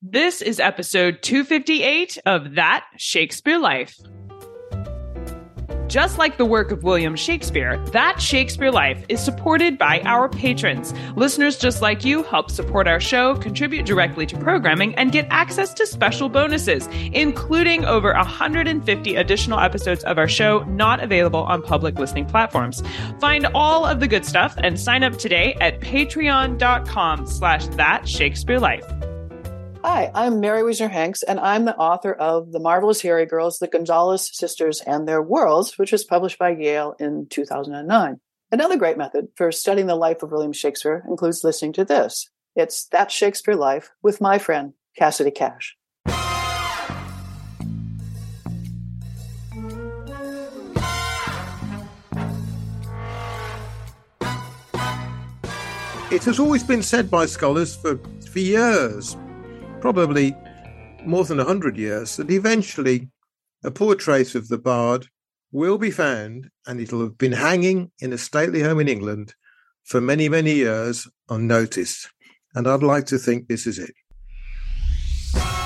This is episode 258 of That Shakespeare Life. Just like the work of William Shakespeare, That Shakespeare Life is supported by our patrons. Listeners just like you help support our show, contribute directly to programming, and get access to special bonuses, including over 150 additional episodes of our show not available on public listening platforms. Find all of the good stuff and sign up today at patreon.com slash that Shakespeare Life. Hi, I'm Merry Wiesner Hanks, and I'm the author of The Marvelous Hairy Girls, The Gonzales Sisters, and Their Worlds, which was published by Yale in 2009. Another great method for studying the life of William Shakespeare includes listening to this. It's That Shakespeare Life with my friend, Cassidy Cash. It has always been said by scholars for, for years probably more than a hundred years, that eventually a portrait of the bard will be found and it'll have been hanging in a stately home in England for many, many years unnoticed. And I'd like to think this is it.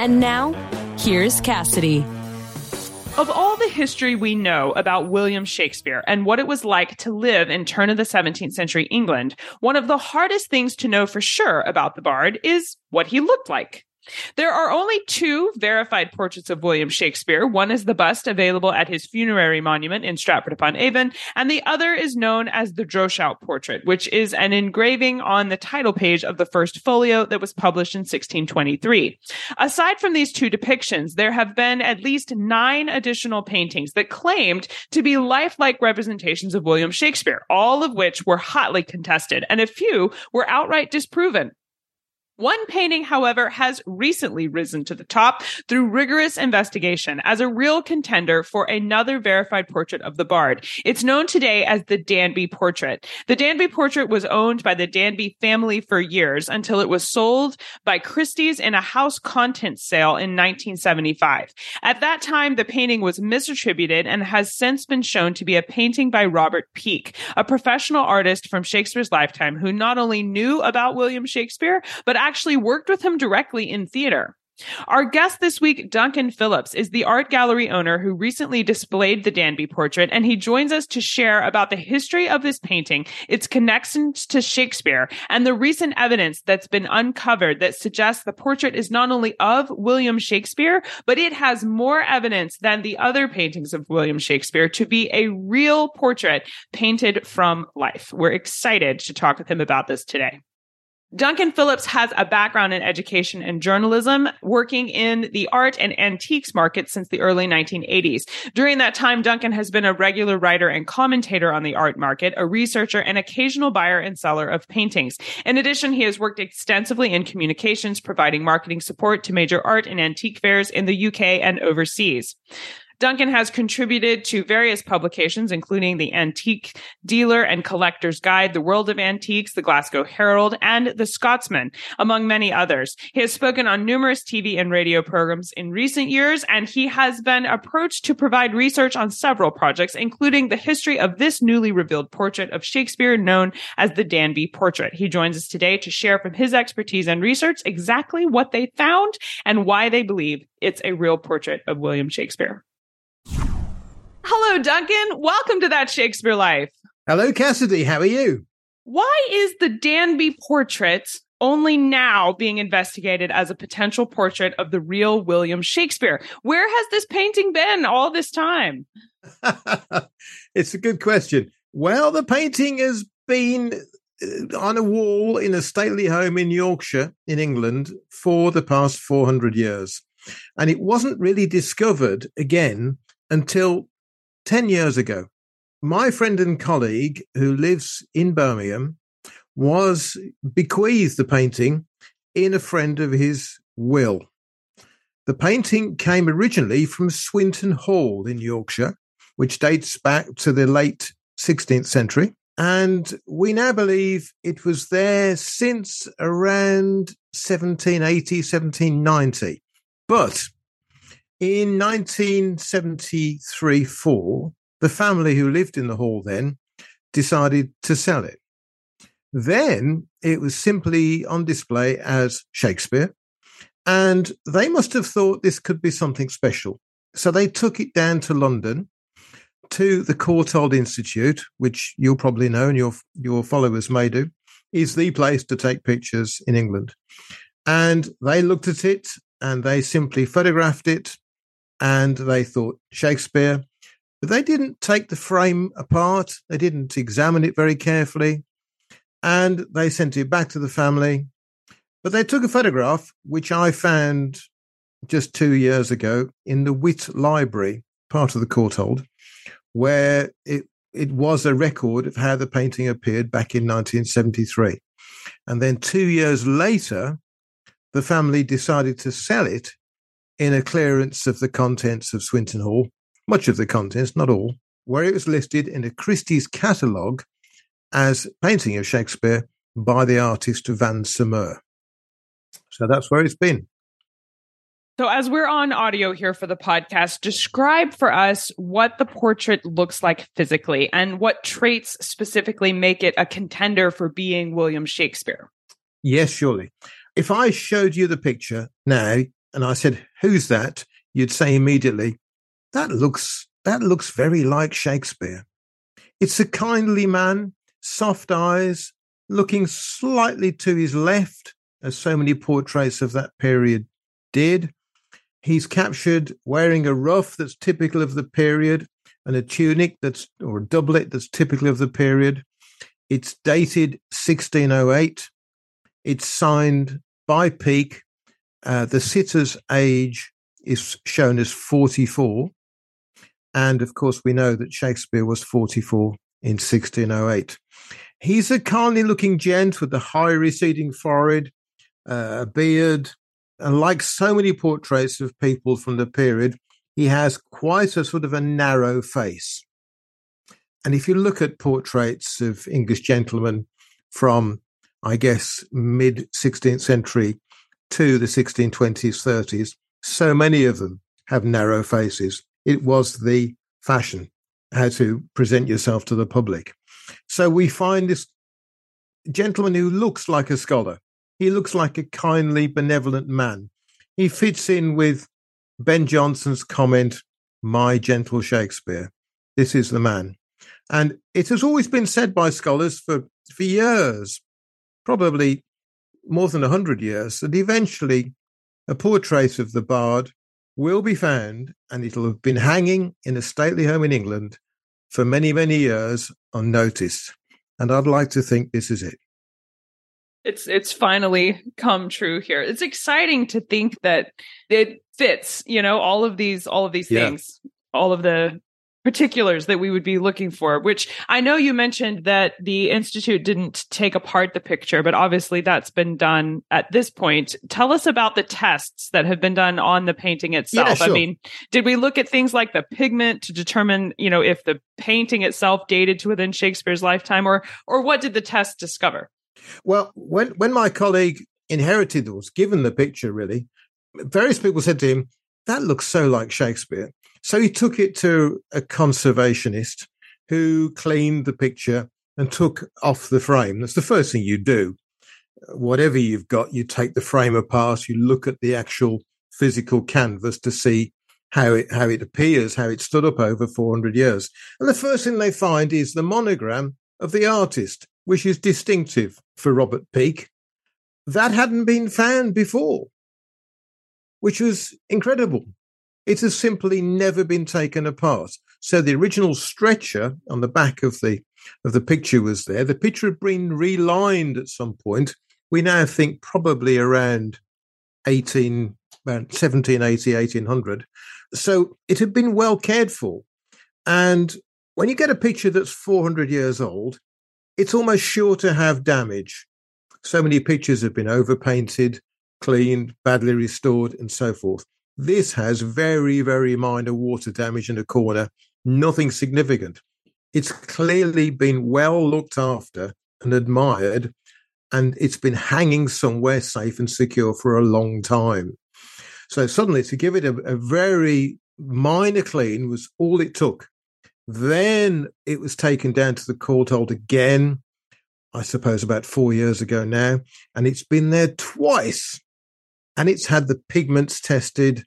And now, here's Cassidy. Of all the history we know about William Shakespeare and what it was like to live in turn of the 17th century England, one of the hardest things to know for sure about the bard is what he looked like. There are only two verified portraits of William Shakespeare. One is the bust available at his funerary monument in Stratford upon Avon, and the other is known as the Droeshout portrait, which is an engraving on the title page of the first folio that was published in 1623. Aside from these two depictions, there have been at least nine additional paintings that claimed to be lifelike representations of William Shakespeare, all of which were hotly contested, and a few were outright disproven. One painting, however, has recently risen to the top through rigorous investigation as a real contender for another verified portrait of the bard. It's known today as the Danby portrait. The Danby portrait was owned by the Danby family for years until it was sold by Christie's in a house contents sale in 1975. At that time, the painting was misattributed and has since been shown to be a painting by Robert Peake, a professional artist from Shakespeare's lifetime who not only knew about William Shakespeare, but actually worked with him directly in theater. Our guest this week, Duncan Phillips, is the art gallery owner who recently displayed the Danby portrait, and he joins us to share about the history of this painting, its connections to Shakespeare, and the recent evidence that's been uncovered that suggests the portrait is not only of William Shakespeare, but it has more evidence than the other paintings of William Shakespeare to be a real portrait painted from life. We're excited to talk with him about this today. Duncan Phillips has a background in education and journalism, working in the art and antiques market since the early 1980s. During that time, Duncan has been a regular writer and commentator on the art market, a researcher, and occasional buyer and seller of paintings. In addition, he has worked extensively in communications, providing marketing support to major art and antique fairs in the UK and overseas. Duncan has contributed to various publications, including the Antique Dealer and Collector's Guide, The World of Antiques, the Glasgow Herald, and The Scotsman, among many others. He has spoken on numerous TV and radio programs in recent years, and he has been approached to provide research on several projects, including the history of this newly revealed portrait of Shakespeare known as the Danby portrait. He joins us today to share from his expertise and research exactly what they found and why they believe it's a real portrait of William Shakespeare. Hello, Duncan. Welcome to That Shakespeare Life. Hello, Cassidy. How are you? Why is the Danby portrait only now being investigated as a potential portrait of the real William Shakespeare? Where has this painting been all this time? it's a good question. Well, the painting has been uh, on a wall in a stately home in Yorkshire, in England, for the past 400 years. And it wasn't really discovered again until 10 years ago. My friend and colleague who lives in Birmingham was bequeathed the painting in a friend of his will. The painting came originally from Swinton Hall in Yorkshire, which dates back to the late 16th century. And we now believe it was there since around 1780, 1790. But in 1973 4, the family who lived in the hall then decided to sell it. Then it was simply on display as Shakespeare, and they must have thought this could be something special. So they took it down to London to the Courtauld Institute, which you'll probably know and your, your followers may do, is the place to take pictures in England. And they looked at it and they simply photographed it and they thought Shakespeare. But they didn't take the frame apart, they didn't examine it very carefully, and they sent it back to the family. But they took a photograph, which I found just two years ago in the Witt Library, part of the Courtauld, where it, it was a record of how the painting appeared back in 1973. And then two years later, the family decided to sell it in a clearance of the contents of Swinton Hall, much of the contents, not all, where it was listed in a Christie's catalogue as painting of Shakespeare by the artist Van Somer. So that's where it's been. So, as we're on audio here for the podcast, describe for us what the portrait looks like physically and what traits specifically make it a contender for being William Shakespeare. Yes, surely. If I showed you the picture now and I said, "Who's that?" you'd say immediately, "That looks that looks very like Shakespeare." It's a kindly man, soft eyes, looking slightly to his left, as so many portraits of that period did. He's captured wearing a ruff that's typical of the period and a tunic that's or a doublet that's typical of the period. It's dated 1608. It's signed by Peake. Uh, the sitter's age is shown as 44. And of course, we know that Shakespeare was 44 in 1608. He's a kindly looking gent with a high receding forehead, uh, a beard, and like so many portraits of people from the period, he has quite a sort of a narrow face. And if you look at portraits of English gentlemen from, I guess, mid 16th century to the 1620s, 30s, so many of them have narrow faces. It was the fashion how to present yourself to the public. So we find this gentleman who looks like a scholar, he looks like a kindly, benevolent man. He fits in with Ben Jonson's comment, My gentle Shakespeare. This is the man. And it has always been said by scholars for, for years, probably more than a 100 years, that eventually a portrait of the bard will be found and it'll have been hanging in a stately home in England for many, many years unnoticed. And I'd like to think this is it it's it's finally come true here. It's exciting to think that it fits, you know, all of these all of these yeah. things, all of the particulars that we would be looking for, which I know you mentioned that the institute didn't take apart the picture, but obviously that's been done at this point. Tell us about the tests that have been done on the painting itself. Yeah, sure. I mean, did we look at things like the pigment to determine, you know, if the painting itself dated to within Shakespeare's lifetime or or what did the test discover? Well, when when my colleague inherited or was given the picture, really, various people said to him, "That looks so like Shakespeare." So he took it to a conservationist who cleaned the picture and took off the frame. That's the first thing you do. Whatever you've got, you take the frame apart. You look at the actual physical canvas to see how it how it appears, how it stood up over 400 years. And the first thing they find is the monogram of the artist which is distinctive for Robert Peake. That hadn't been found before, which was incredible. It has simply never been taken apart. So the original stretcher on the back of the of the picture was there. The picture had been relined at some point. We now think probably around 18, about 1780, 1800. So it had been well cared for. And when you get a picture that's 400 years old, it's almost sure to have damage. So many pictures have been overpainted, cleaned, badly restored, and so forth. This has very, very minor water damage in a corner, nothing significant. It's clearly been well looked after and admired, and it's been hanging somewhere safe and secure for a long time. So suddenly to give it a, a very minor clean was all it took. Then it was taken down to the Courtauld again, I suppose about four years ago now, and it's been there twice. And it's had the pigments tested,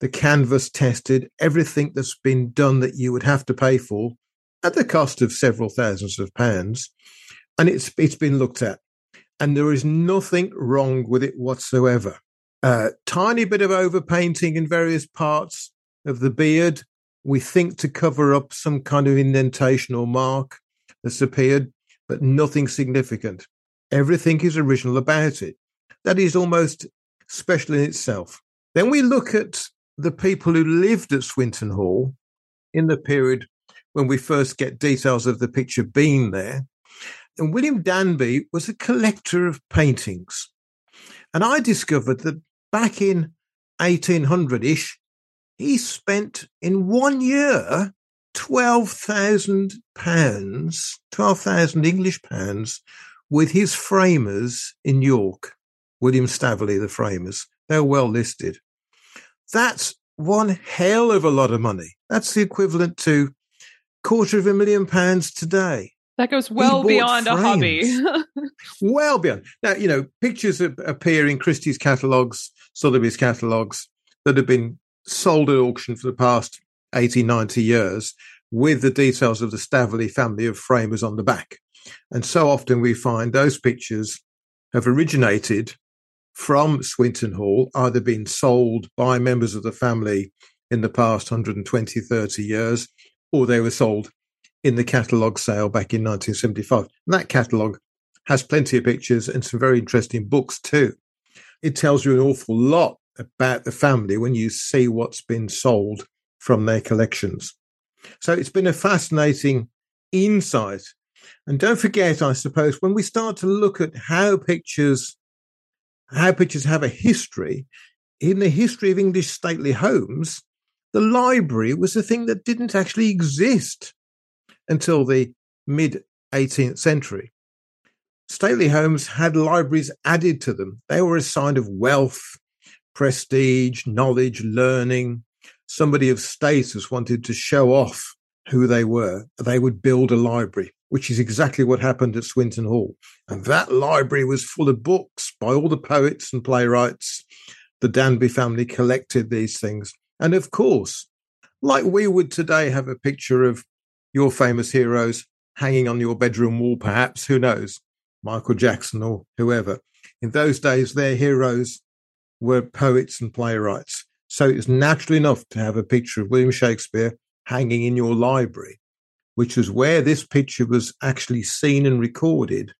the canvas tested, everything that's been done that you would have to pay for at the cost of several thousands of pounds. And it's it's been looked at. And there is nothing wrong with it whatsoever. A uh, tiny bit of overpainting in various parts of the beard, we think to cover up some kind of indentation or mark that's appeared, but nothing significant. Everything is original about it. That is almost special in itself. Then we look at the people who lived at Swinton Hall in the period when we first get details of the picture being there. And William Danby was a collector of paintings. And I discovered that back in 1800 ish, he spent in one year twelve thousand pounds, twelve thousand English pounds, with his framers in York, William Staveley, the framers. They're well listed. That's one hell of a lot of money. That's the equivalent to quarter of a million pounds today. That goes well beyond frames. a hobby. well beyond. Now, you know, pictures appear in Christie's catalogues, Sotheby's catalogues that have been sold at auction for the past 80, 90 years with the details of the Staveley family of framers on the back. And so often we find those pictures have originated from Swinton Hall, either been sold by members of the family in the past 120, 30 years, or they were sold in the catalogue sale back in 1975. And that catalogue has plenty of pictures and some very interesting books too. It tells you an awful lot about the family when you see what's been sold from their collections. So it's been a fascinating insight. And don't forget, I suppose, when we start to look at how pictures how pictures have a history, in the history of English stately homes, the library was a thing that didn't actually exist until the mid 18th century. Stately homes had libraries added to them. They were a sign of wealth prestige, knowledge, learning. Somebody of status wanted to show off who they were. They would build a library, which is exactly what happened at Swinton Hall. And that library was full of books by all the poets and playwrights. The Danby family collected these things. And of course, like we would today have a picture of your famous heroes hanging on your bedroom wall, perhaps, who knows, Michael Jackson or whoever. In those days, their heroes were poets and playwrights. So it's natural enough to have a picture of William Shakespeare hanging in your library, which was where this picture was actually seen and recorded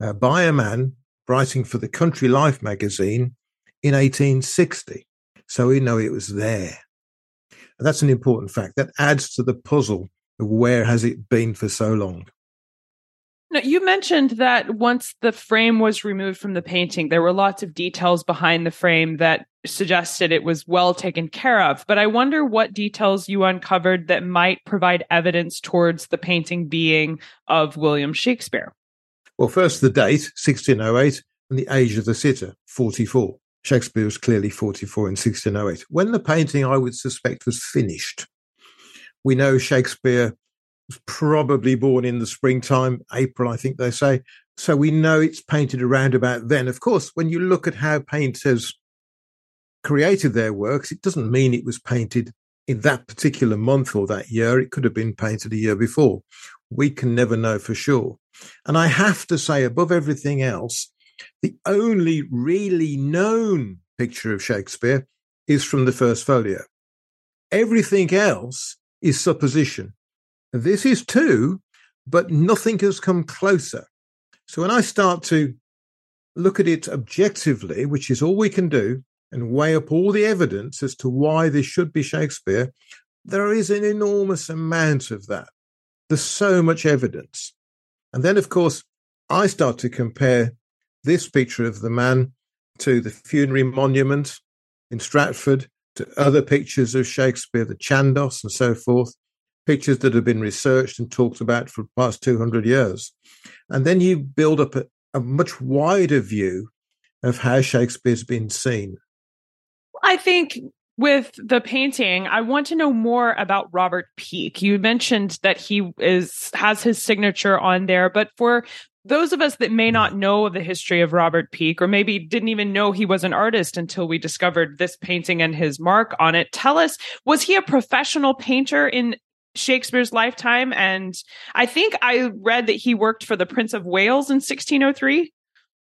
uh, by a man writing for the Country Life magazine in 1860. So we know it was there. And that's an important fact. That adds to the puzzle of where has it been for so long. Now, you mentioned that once the frame was removed from the painting, there were lots of details behind the frame that suggested it was well taken care of. But I wonder what details you uncovered that might provide evidence towards the painting being of William Shakespeare. Well, first, the date, 1608, and the age of the sitter, 44. Shakespeare was clearly 44 in 1608. When the painting, I would suspect, was finished, we know Shakespeare was probably born in the springtime, April, I think they say. So we know it's painted around about then. Of course, when you look at how painters created their works, it doesn't mean it was painted in that particular month or that year. It could have been painted a year before. We can never know for sure. And I have to say, above everything else, the only really known picture of Shakespeare is from the first folio. Everything else is supposition. This is two, but nothing has come closer. So when I start to look at it objectively, which is all we can do, and weigh up all the evidence as to why this should be Shakespeare, there is an enormous amount of that. There's so much evidence. And then, of course, I start to compare this picture of the man to the funerary monument in Stratford to other pictures of Shakespeare, the Chandos and so forth, pictures that have been researched and talked about for the past 200 years. And then you build up a, a much wider view of how Shakespeare's been seen. I think with the painting, I want to know more about Robert Peake. You mentioned that he is has his signature on there, but for those of us that may not mm. know the history of Robert Peake, or maybe didn't even know he was an artist until we discovered this painting and his mark on it, tell us, was he a professional painter in Shakespeare's lifetime? And I think I read that he worked for the Prince of Wales in 1603.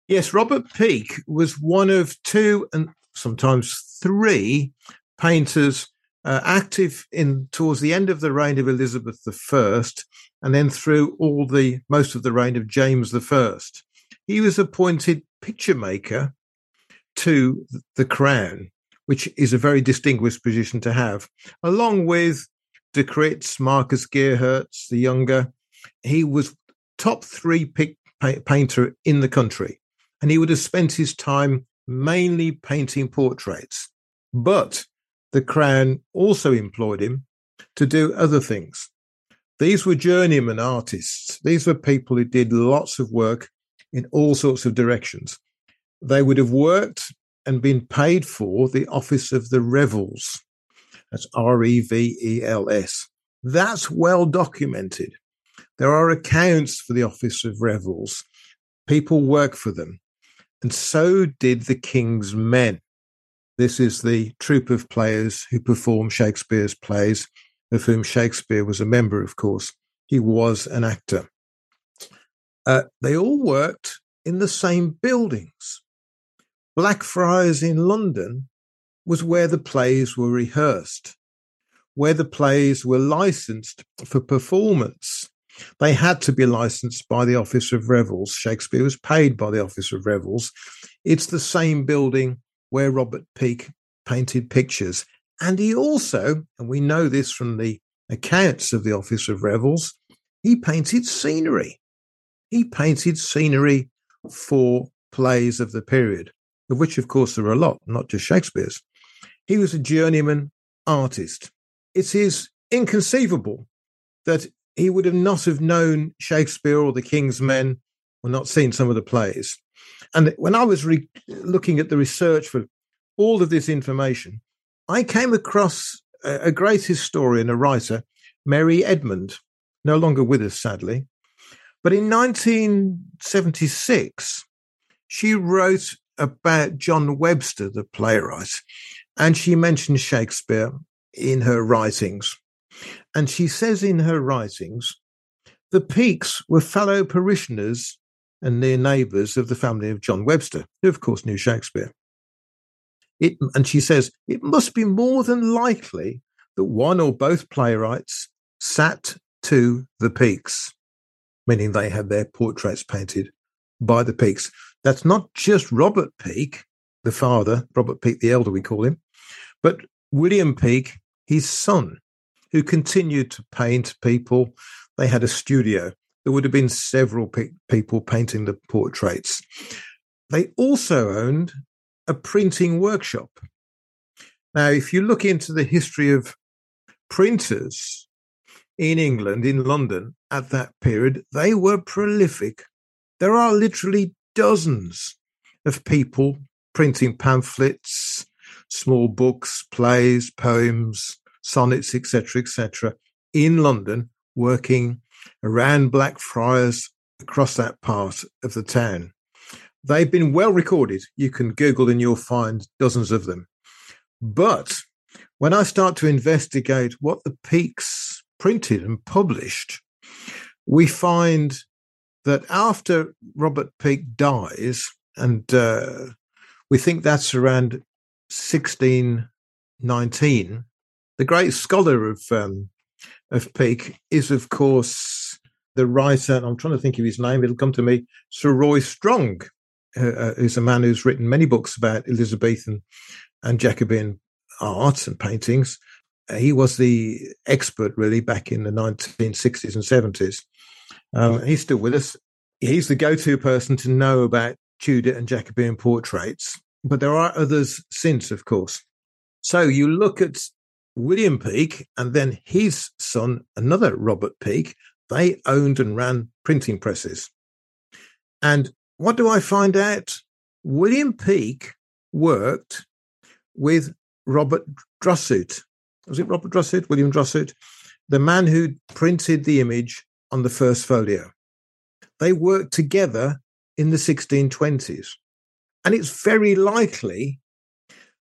Yes, Robert Peake was one of two and sometimes three painters uh, active in towards the end of the reign of Elizabeth I, and then through all the most of the reign of James I. He was appointed picture maker to the crown, which is a very distinguished position to have, along with De Critz, Marcus Gheeraerts, the younger. He was top three pick, painter in the country, and he would have spent his time mainly painting portraits. But the Crown also employed him to do other things. These were journeyman artists. These were people who did lots of work in all sorts of directions. They would have worked and been paid for the office of the revels. That's R E V E L S. That's well documented. There are accounts for the office of revels. People work for them. And so did the king's men. This is the troupe of players who perform Shakespeare's plays, of whom Shakespeare was a member, of course. He was an actor. Uh, they all worked in the same buildings. Blackfriars in London was where the plays were rehearsed, where the plays were licensed for performance. They had to be licensed by the Office of Revels. Shakespeare was paid by the Office of Revels. It's the same building where Robert Peake painted pictures. And he also, and we know this from the accounts of the Office of Revels, he painted scenery. He painted scenery for plays of the period, of which, of course, there are a lot, not just Shakespeare's. He was a journeyman artist. It is inconceivable that he would have not have known Shakespeare or the King's Men or not seen some of the plays. And when I was re- looking at the research for all of this information, I came across a, a great historian, a writer, Mary Edmond, no longer with us, sadly. But in 1976, she wrote about John Webster, the playwright, and she mentions Shakespeare in her writings. And she says in her writings, the Peakes were fellow parishioners and near neighbours of the family of John Webster, who of course knew Shakespeare. It, and she says, it must be more than likely that one or both playwrights sat to the Peakes, meaning they had their portraits painted by the Peakes. That's not just Robert Peake, the father, Robert Peake the elder, we call him, but William Peake, his son, who continued to paint people. They had a studio there would have been several pe- people painting the portraits. They also owned a printing workshop. Now, if you look into the history of printers in England, in London at that period, they were prolific. There are literally dozens of people printing pamphlets, small books, plays, poems, sonnets, etc., etc., in London, working around Blackfriars across that part of the town. They've been well recorded. You can Google and you'll find dozens of them. But when I start to investigate what the Peakes printed and published, we find that after Robert Peake dies, and uh, we think that's around 1619, the great scholar of um, of Peake is, of course, the writer, and I'm trying to think of his name, it'll come to me, Sir Roy Strong, uh, uh, who's a man who's written many books about Elizabethan and Jacobean art and paintings. Uh, he was the expert, really, back in the 1960s and 70s. Um, he's still with us. He's the go to person to know about Tudor and Jacobean portraits, but there are others since, of course. So you look at William Peake and then his son, another Robert Peake, they owned and ran printing presses. And what do I find out? William Peake worked with Robert Droeshout. Was it Robert Droeshout? William Droeshout? The man who printed the image on the first folio. They worked together in the 1620s. And it's very likely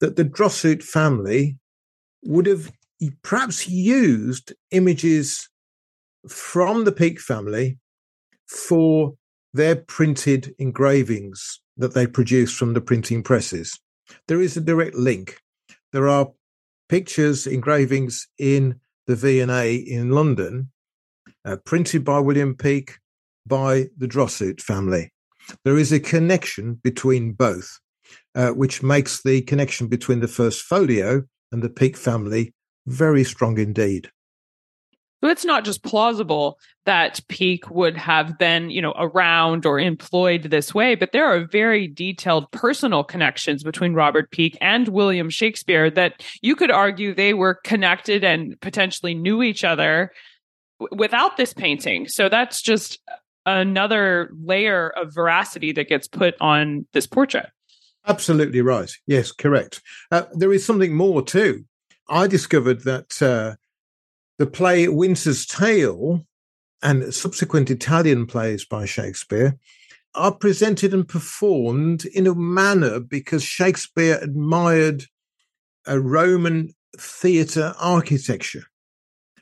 that the Droeshout family would have perhaps used images from the Peake family for their printed engravings that they produced from the printing presses. There is a direct link. There are pictures, engravings in the V&A in London, uh, printed by William Peake by the Droeshout family. There is a connection between both, uh, which makes the connection between the first folio and the Peake family very strong indeed. So it's not just plausible that Peake would have been, you know, around or employed this way, but there are very detailed personal connections between Robert Peake and William Shakespeare that you could argue they were connected and potentially knew each other w- without this painting. So that's just another layer of veracity that gets put on this portrait. Absolutely right. Yes, correct. Uh, there is something more too. I discovered that uh, the play Winter's Tale and subsequent Italian plays by Shakespeare are presented and performed in a manner because Shakespeare admired a Roman theatre architecture.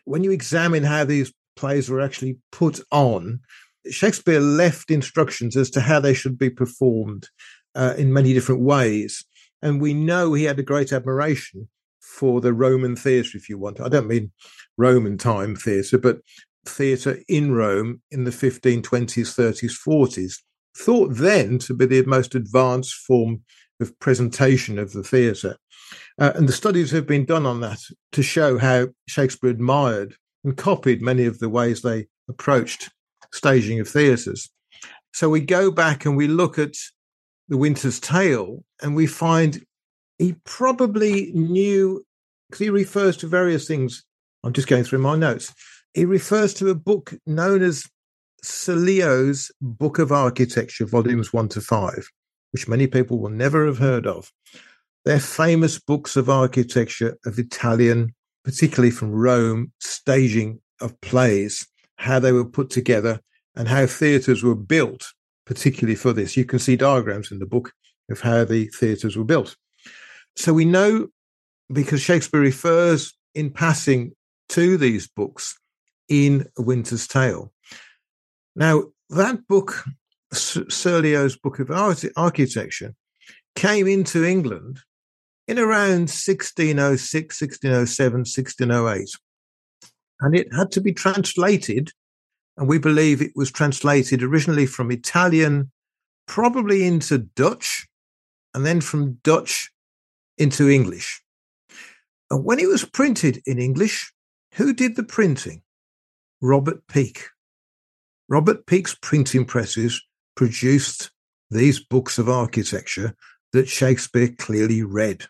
When you examine how these plays were actually put on, Shakespeare left instructions as to how they should be performed uh, in many different ways. And we know he had a great admiration for the Roman theatre, if you want. I don't mean Roman time theatre, but theatre in Rome in the 1520s, 30s, 40s, thought then to be the most advanced form of presentation of the theatre. Uh, and the studies have been done on that to show how Shakespeare admired and copied many of the ways they approached staging of theatres. So we go back and we look at the Winter's Tale and we find he probably knew, because he refers to various things I'm just going through my notes. He refers to a book known as Leo's Book of Architecture, volumes one to five, which many people will never have heard of. They're famous books of architecture of Italian, particularly from Rome, staging of plays, how they were put together, and how theatres were built, particularly for this. You can see diagrams in the book of how the theatres were built. So we know because Shakespeare refers in passing to these books in A Winter's Tale. Now, that book, Serlio's Book of Architecture, came into England in around 1606, 1607, 1608. And it had to be translated, and we believe it was translated originally from Italian, probably into Dutch, and then from Dutch into English. And when it was printed in English, who did the printing? Robert Peake. Robert Peake's printing presses produced these books of architecture that Shakespeare clearly read.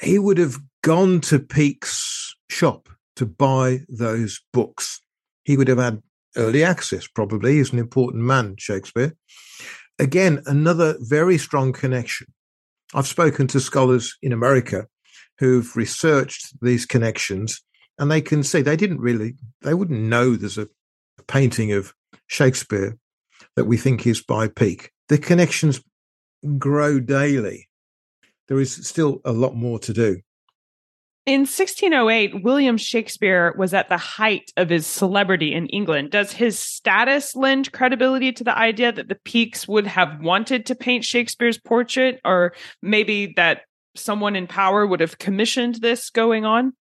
He would have gone to Peake's shop to buy those books. He would have had early access, probably. He's an important man, Shakespeare. Again, another very strong connection. I've spoken to scholars in America who've researched these connections and they can see they didn't really they wouldn't know there's a, a painting of Shakespeare that we think is by Peake. The connections grow daily. There is still a lot more to do. In 1608, William Shakespeare was at the height of his celebrity in England. Does his status lend credibility to the idea that the Peakes would have wanted to paint Shakespeare's portrait, or maybe that someone in power would have commissioned this going on?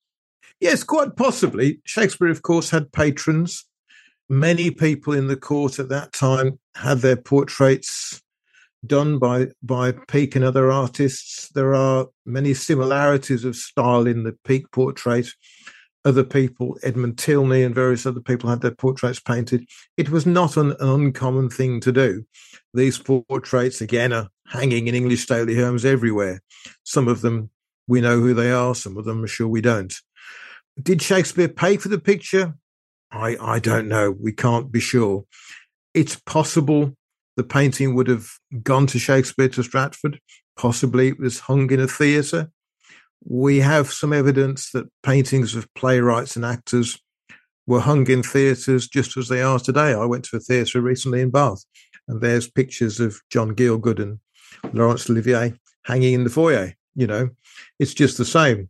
Yes, quite possibly. Shakespeare, of course, had patrons. Many people in the court at that time had their portraits done by by Peake and other artists. There are many similarities of style in the Peake portrait. Other people, Edmund Tilney and various other people, had their portraits painted. It was not an, an uncommon thing to do. These portraits, again, are hanging in English stately homes everywhere. Some of them we know who they are. Some of them are sure we don't. Did Shakespeare pay for the picture? I, I don't know. We can't be sure. It's possible the painting would have gone to Shakespeare to Stratford. Possibly it was hung in a theatre. We have some evidence that paintings of playwrights and actors were hung in theatres just as they are today. I went to a theatre recently in Bath, and there's pictures of John Gielgud and Laurence Olivier hanging in the foyer. You know, it's just the same.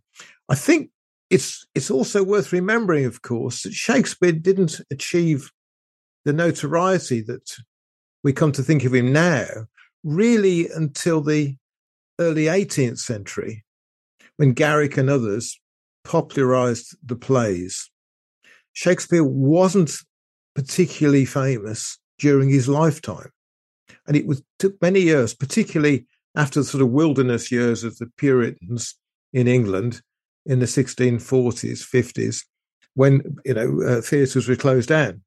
I think it's it's also worth remembering, of course, that Shakespeare didn't achieve the notoriety that we come to think of him now really until the early 18th century when Garrick and others popularized the plays. Shakespeare wasn't particularly famous during his lifetime. And it was, took many years, particularly after the sort of wilderness years of the Puritans in England in the 1640s, 50s, when you know uh, theatres were closed down.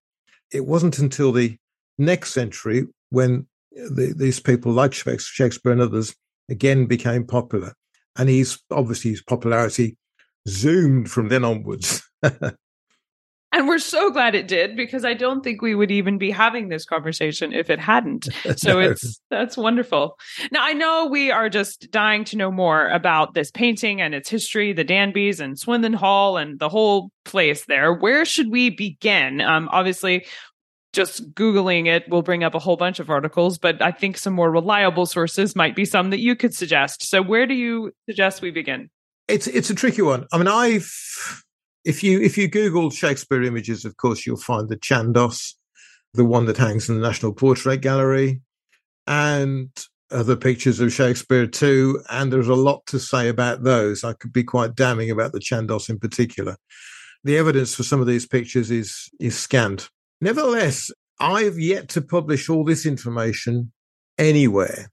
It wasn't until the next century when the, these people like Shakespeare and others again became popular, and he's obviously his popularity zoomed from then onwards. And we're so glad it did because I don't think we would even be having this conversation if it hadn't. So no. it's that's wonderful. Now I know we are just dying to know more about this painting and its history, the Danbys and Swinton Hall and the whole place there. Where should we begin? Um, obviously, just Googling it will bring up a whole bunch of articles, but I think some more reliable sources might be some that you could suggest. So where do you suggest we begin? It's it's a tricky one. I mean, I've if you if you Google Shakespeare images, of course, you'll find the Chandos, the one that hangs in the National Portrait Gallery, and other pictures of Shakespeare too. And there's a lot to say about those. I could be quite damning about the Chandos in particular. The evidence for some of these pictures is is scant. Nevertheless, I've yet to publish all this information anywhere.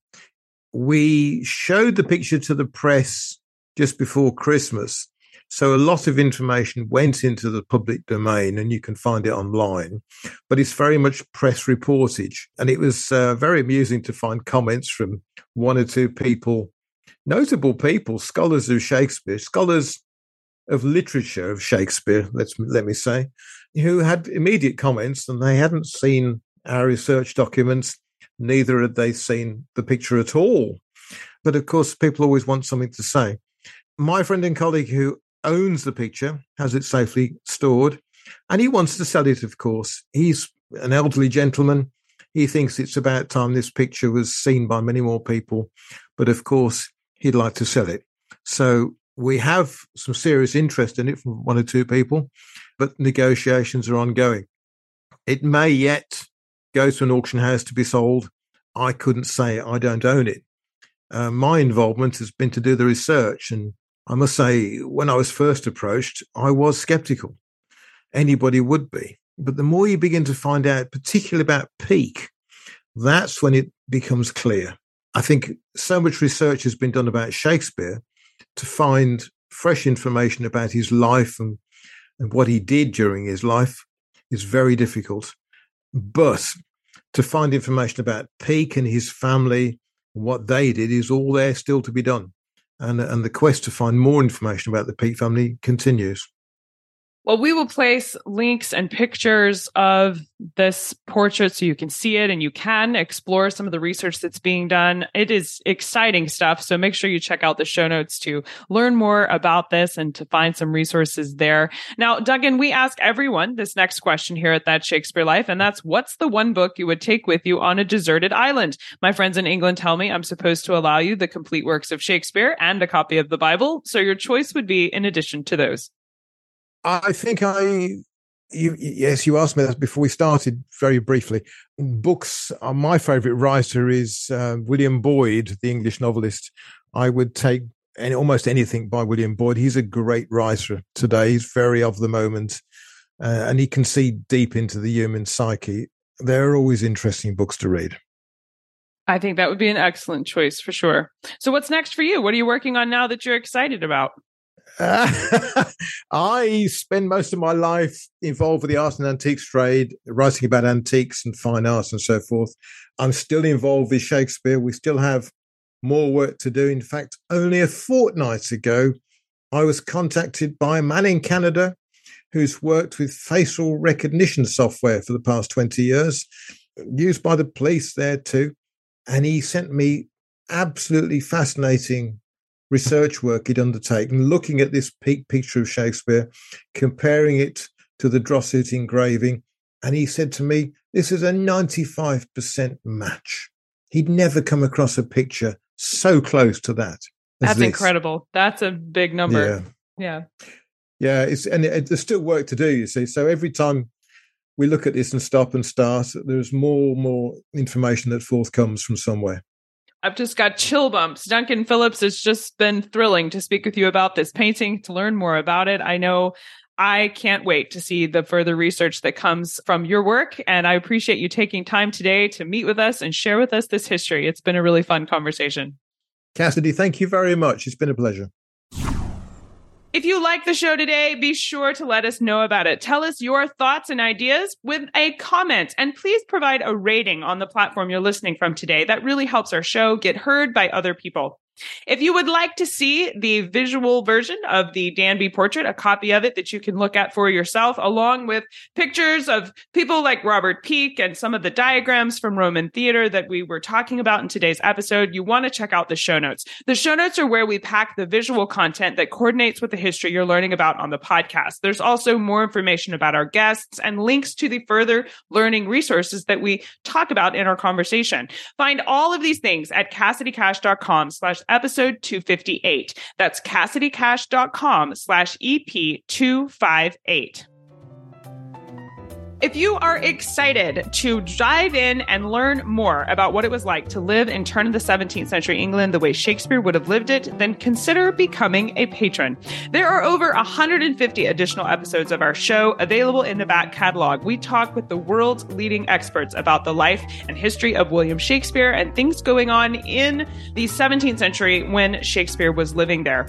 We showed the picture to the press just before Christmas so a lot of information went into the public domain and you can find it online, but it's very much press reportage. And it was uh, very amusing to find comments from one or two people, notable people, scholars of Shakespeare, scholars of literature of Shakespeare, let's, let me say, who had immediate comments and they hadn't seen our research documents, neither had they seen the picture at all. But of course, people always want something to say. My friend and colleague who owns the picture, has it safely stored, and he wants to sell it, of course. He's an elderly gentleman. He thinks it's about time this picture was seen by many more people, but of course, he'd like to sell it. So we have some serious interest in it from one or two people, but negotiations are ongoing. It may yet go to an auction house to be sold. I couldn't say I don't own it. Uh, my involvement has been to do the research and I must say, when I was first approached, I was skeptical. Anybody would be. But the more you begin to find out, particularly about Peake, that's when it becomes clear. I think so much research has been done about Shakespeare to find fresh information about his life and, and what he did during his life is very difficult. But to find information about Peake and his family, what they did, is all there still to be done and, and the quest to find more information about the Peake family continues. Well, we will place links and pictures of this portrait so you can see it and you can explore some of the research that's being done. It is exciting stuff. So make sure you check out the show notes to learn more about this and to find some resources there. Now, Duncan, we ask everyone this next question here at That Shakespeare Life, and that's what's the one book you would take with you on a deserted island? My friends in England tell me I'm supposed to allow you the complete works of Shakespeare and a copy of the Bible. So your choice would be in addition to those. I think I, you, yes, you asked me that before we started very briefly. Books, uh, my favorite writer is uh, William Boyd, the English novelist. I would take any, almost anything by William Boyd. He's a great writer today. He's very of the moment, uh, and he can see deep into the human psyche. They're always interesting books to read. I think that would be an excellent choice for sure. So, what's next for you? What are you working on now that you're excited about? Uh, I spend most of my life involved with the arts and antiques trade, writing about antiques and fine arts and so forth. I'm still involved with Shakespeare. We still have more work to do. In fact, only a fortnight ago, I was contacted by a man in Canada who's worked with facial recognition software for the past 20 years, used by the police there too. And he sent me absolutely fascinating research work he'd undertaken, looking at this Peake picture of Shakespeare, comparing it to the Droeshout engraving. And he said to me, This is a 95% match. He'd never come across a picture so close to that. That's this. incredible. That's a big number. Yeah. Yeah. Yeah. It's, and it, there's still work to do, you see. So every time we look at this and stop and start, there's more and more information that forthcomes from somewhere. I've just got chill bumps. Duncan Phillips, has just been thrilling to speak with you about this painting, to learn more about it. I know I can't wait to see the further research that comes from your work. And I appreciate you taking time today to meet with us and share with us this history. It's been a really fun conversation. Cassidy, thank you very much. It's been a pleasure. If you like the show today, be sure to let us know about it. Tell us your thoughts and ideas with a comment and please provide a rating on the platform you're listening from today. That really helps our show get heard by other people. If you would like to see the visual version of the Danby portrait, a copy of it that you can look at for yourself, along with pictures of people like Robert Peake and some of the diagrams from Roman theater that we were talking about in today's episode, you want to check out the show notes. The show notes are where we pack the visual content that coordinates with the history you're learning about on the podcast. There's also more information about our guests and links to the further learning resources that we talk about in our conversation. Find all of these things at cassidycash.com slash episode 258. That's CassidyCash.com slash EP258. If you are excited to dive in and learn more about what it was like to live in turn of the 17th century England the way Shakespeare would have lived it, then consider becoming a patron. There are over 150 additional episodes of our show available in the back catalog. We talk with the world's leading experts about the life and history of William Shakespeare and things going on in the 17th century when Shakespeare was living there.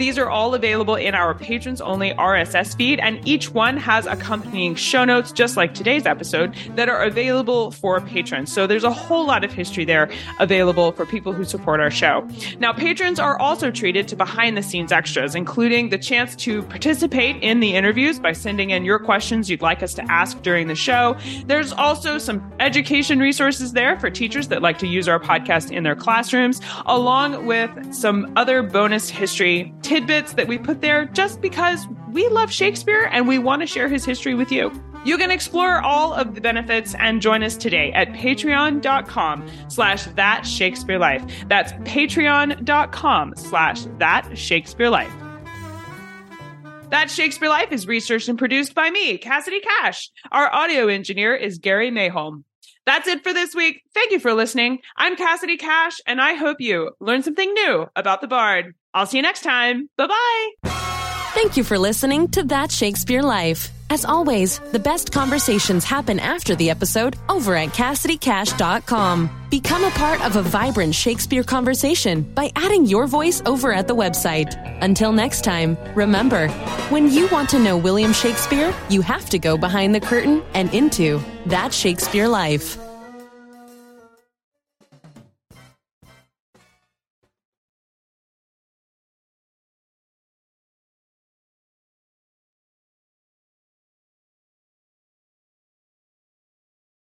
These are all available in our patrons only RSS feed, and each one has accompanying show notes, just like today's episode, that are available for patrons. So there's a whole lot of history there available for people who support our show. Now, patrons are also treated to behind the scenes extras, including the chance to participate in the interviews by sending in your questions you'd like us to ask during the show. There's also some education resources there for teachers that like to use our podcast in their classrooms, along with some other bonus history tidbits that we put there just because we love Shakespeare and we want to share his history with you. You can explore all of the benefits and join us today at patreon.com slash that Shakespeare life. That's patreon.com slash that Shakespeare life. That Shakespeare Life is researched and produced by me, Cassidy Cash. Our audio engineer is Gary Mayholm. That's it for this week. Thank you for listening. I'm Cassidy Cash, and I hope you learned something new about the Bard. I'll see you next time. Bye bye. Thank you for listening to That Shakespeare Life. As always, the best conversations happen after the episode over at CassidyCash.com. Become a part of a vibrant Shakespeare conversation by adding your voice over at the website. Until next time, remember, when you want to know William Shakespeare, you have to go behind the curtain and into That Shakespeare Life.